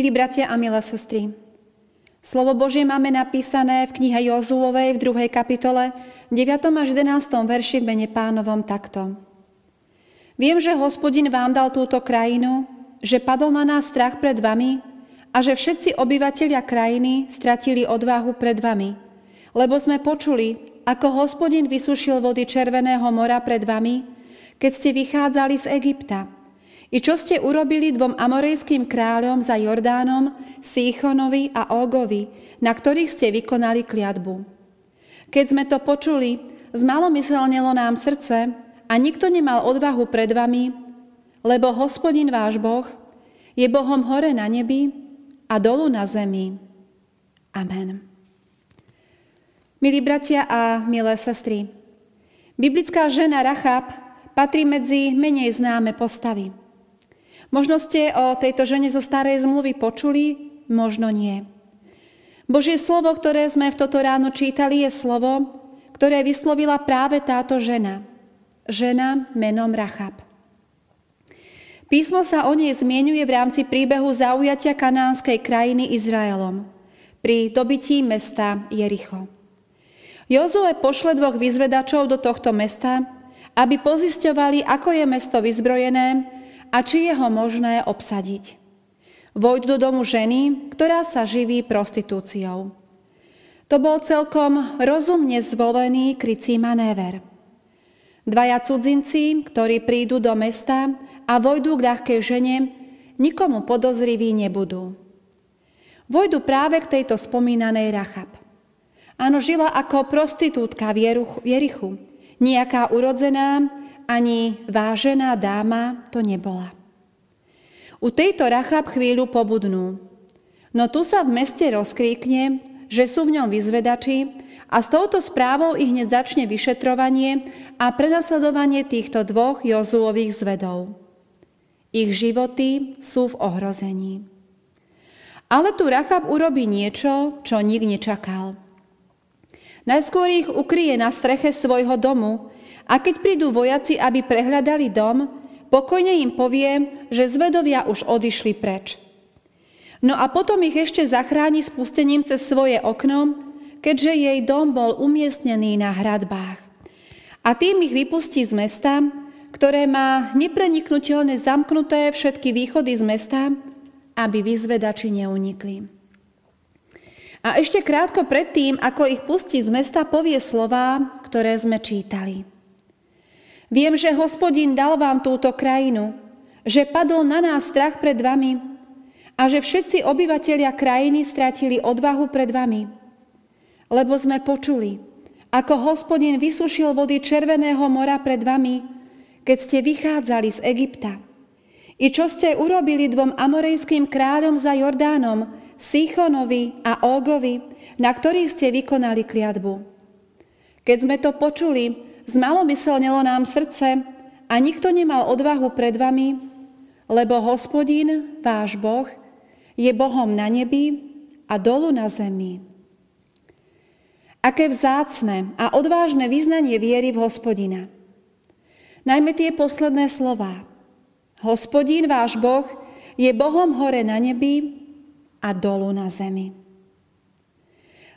Milí bratia a milé sestry, slovo Božie máme napísané v knihe Jozuovej v 2. kapitole 9. až 11. verši v mene pánovom takto. Viem, že hospodin vám dal túto krajinu, že padol na nás strach pred vami a že všetci obyvatelia krajiny stratili odvahu pred vami, lebo sme počuli, ako hospodin vysušil vody Červeného mora pred vami, keď ste vychádzali z Egypta – i čo ste urobili dvom amorejským kráľom za Jordánom, Síchonovi a Ogovi, na ktorých ste vykonali kliatbu. Keď sme to počuli, zmalomyselnilo nám srdce a nikto nemal odvahu pred vami, lebo hospodin váš Boh je Bohom hore na nebi a dolu na zemi. Amen. Milí bratia a milé sestry, biblická žena Rachab patrí medzi menej známe postavy. Možno ste o tejto žene zo starej zmluvy počuli, možno nie. Božie slovo, ktoré sme v toto ráno čítali, je slovo, ktoré vyslovila práve táto žena. Žena menom Rachab. Písmo sa o nej zmienuje v rámci príbehu zaujatia kanánskej krajiny Izraelom pri dobití mesta Jericho. Jozue pošle dvoch vyzvedačov do tohto mesta, aby pozisťovali, ako je mesto vyzbrojené a či je ho možné obsadiť. Vojdu do domu ženy, ktorá sa živí prostitúciou. To bol celkom rozumne zvolený krycí manéver. Dvaja cudzinci, ktorí prídu do mesta a vojdu k ľahkej žene, nikomu podozriví nebudú. Vojdu práve k tejto spomínanej Rachab. Áno, žila ako prostitútka v Jerichu, nejaká urodzená, ani vážená dáma to nebola. U tejto Rachab chvíľu pobudnú. No tu sa v meste rozkríkne, že sú v ňom vyzvedači a s touto správou ich hneď začne vyšetrovanie a prenasledovanie týchto dvoch Jozuových zvedov. Ich životy sú v ohrození. Ale tu Rachab urobí niečo, čo nik nečakal. Najskôr ich ukrie na streche svojho domu, a keď prídu vojaci, aby prehľadali dom, pokojne im povie, že zvedovia už odišli preč. No a potom ich ešte zachráni spustením cez svoje okno, keďže jej dom bol umiestnený na hradbách. A tým ich vypustí z mesta, ktoré má nepreniknutelne zamknuté všetky východy z mesta, aby vyzvedači neunikli. A ešte krátko predtým, ako ich pustí z mesta, povie slová, ktoré sme čítali. Viem, že hospodin dal vám túto krajinu, že padol na nás strach pred vami a že všetci obyvatelia krajiny stratili odvahu pred vami. Lebo sme počuli, ako hospodin vysušil vody Červeného mora pred vami, keď ste vychádzali z Egypta. I čo ste urobili dvom amorejským kráľom za Jordánom, Sichonovi a Ógovi, na ktorých ste vykonali kliatbu. Keď sme to počuli, Zmalomyselnilo nám srdce a nikto nemal odvahu pred vami, lebo hospodín, váš Boh, je Bohom na nebi a dolu na zemi. Aké vzácne a odvážne vyznanie viery v hospodina. Najmä tie posledné slova. Hospodín, váš Boh, je Bohom hore na nebi a dolu na zemi.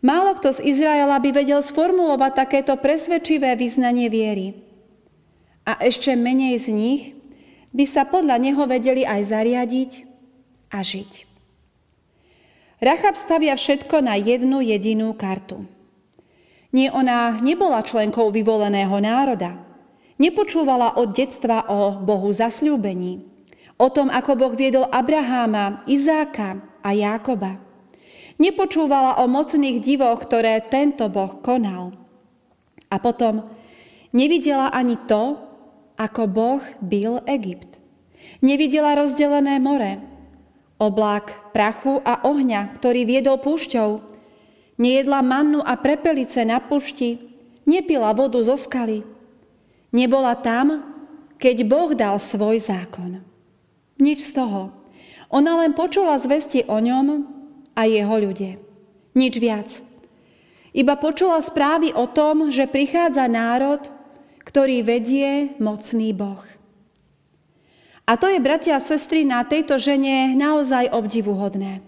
Málo kto z Izraela by vedel sformulovať takéto presvedčivé vyznanie viery. A ešte menej z nich by sa podľa neho vedeli aj zariadiť a žiť. Rachab stavia všetko na jednu jedinú kartu. Nie ona nebola členkou vyvoleného národa. Nepočúvala od detstva o Bohu zasľúbení, o tom, ako Boh viedol Abraháma, Izáka a Jákoba. Nepočúvala o mocných divoch, ktoré tento Boh konal. A potom nevidela ani to, ako Boh byl Egypt. Nevidela rozdelené more, oblák prachu a ohňa, ktorý viedol púšťou. Nejedla mannu a prepelice na pušti, nepila vodu zo skaly. Nebola tam, keď Boh dal svoj zákon. Nič z toho. Ona len počula zvesti o ňom, a jeho ľudia. Nič viac. Iba počula správy o tom, že prichádza národ, ktorý vedie mocný Boh. A to je, bratia a sestry, na tejto žene naozaj obdivuhodné.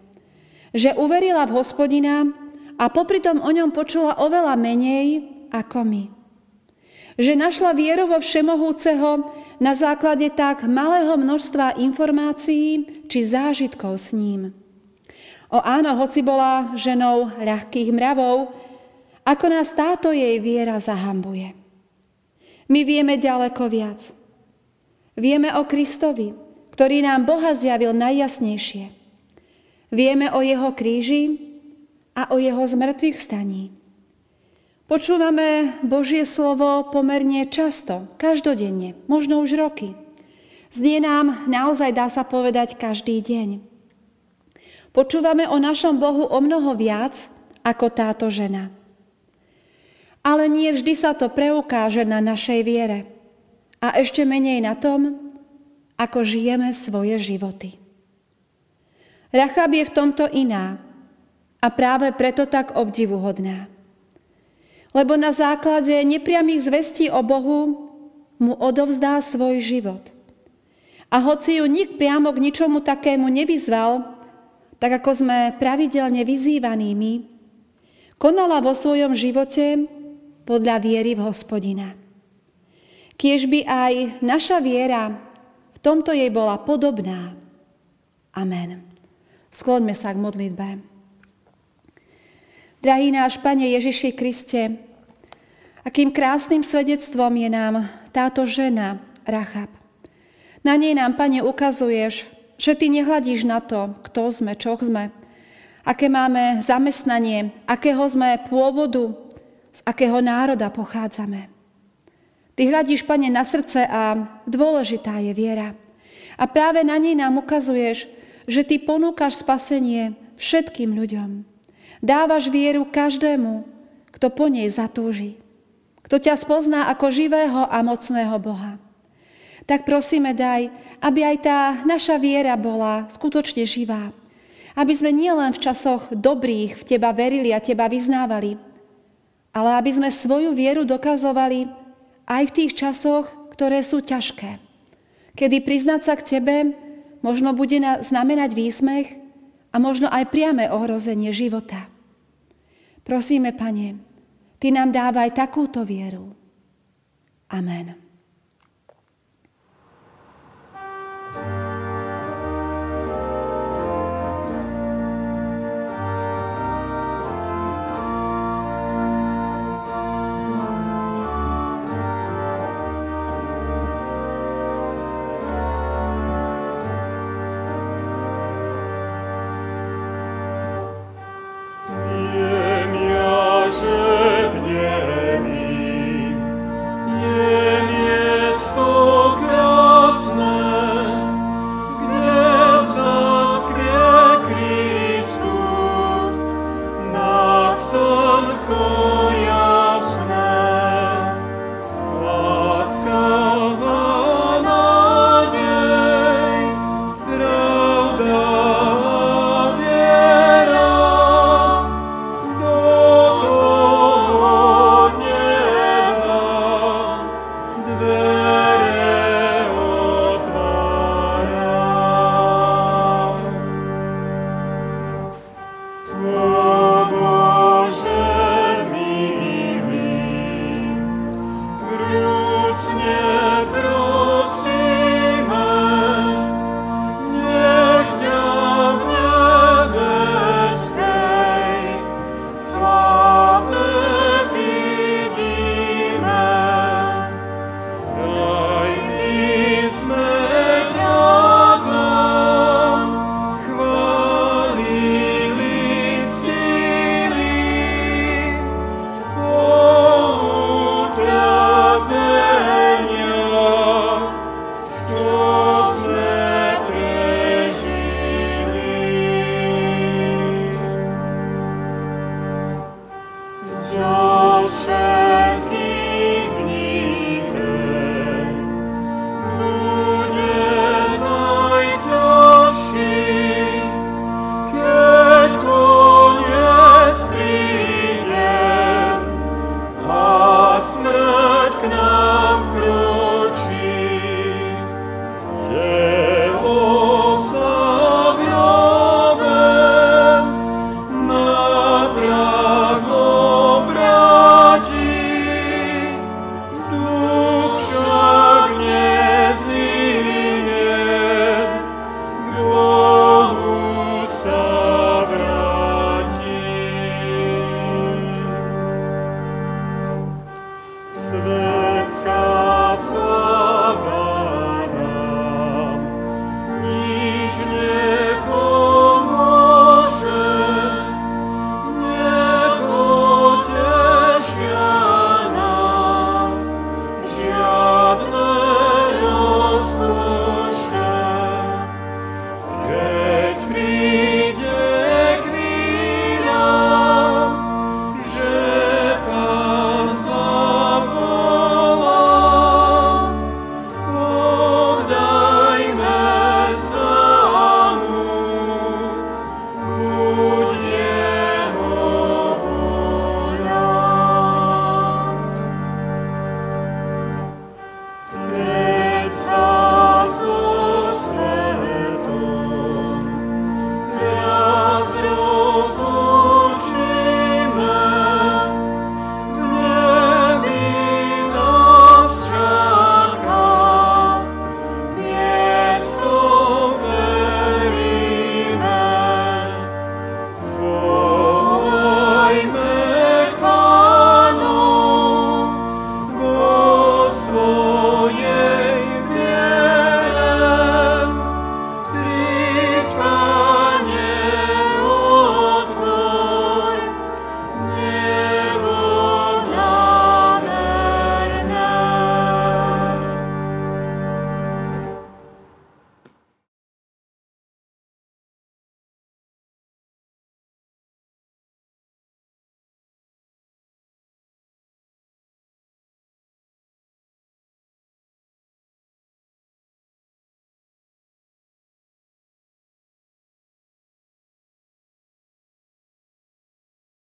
Že uverila v hospodina a popri tom o ňom počula oveľa menej ako my. Že našla vieru vo Všemohúceho na základe tak malého množstva informácií či zážitkov s ním. O áno, hoci bola ženou ľahkých mravov, ako nás táto jej viera zahambuje. My vieme ďaleko viac. Vieme o Kristovi, ktorý nám Boha zjavil najjasnejšie. Vieme o jeho kríži a o jeho zmrtvých staní. Počúvame Božie slovo pomerne často, každodenne, možno už roky. Znie nám naozaj dá sa povedať každý deň. Počúvame o našom Bohu o mnoho viac ako táto žena. Ale nie vždy sa to preukáže na našej viere. A ešte menej na tom, ako žijeme svoje životy. Rachab je v tomto iná a práve preto tak obdivuhodná. Lebo na základe nepriamých zvestí o Bohu mu odovzdá svoj život. A hoci ju nik priamo k ničomu takému nevyzval, tak ako sme pravidelne vyzývanými, konala vo svojom živote podľa viery v hospodina. Kiež by aj naša viera v tomto jej bola podobná. Amen. Skloňme sa k modlitbe. Drahý náš Pane Ježiši Kriste, akým krásnym svedectvom je nám táto žena Rachab. Na nej nám, Pane, ukazuješ, že Ty nehľadíš na to, kto sme, čo sme, aké máme zamestnanie, akého sme pôvodu, z akého národa pochádzame. Ty hľadíš, Pane, na srdce a dôležitá je viera. A práve na nej nám ukazuješ, že Ty ponúkaš spasenie všetkým ľuďom. Dávaš vieru každému, kto po nej zatúži. Kto ťa spozná ako živého a mocného Boha tak prosíme daj, aby aj tá naša viera bola skutočne živá. Aby sme nielen v časoch dobrých v Teba verili a Teba vyznávali, ale aby sme svoju vieru dokazovali aj v tých časoch, ktoré sú ťažké. Kedy priznať sa k Tebe možno bude znamenať výsmech a možno aj priame ohrozenie života. Prosíme, Pane, Ty nám dávaj takúto vieru. Amen.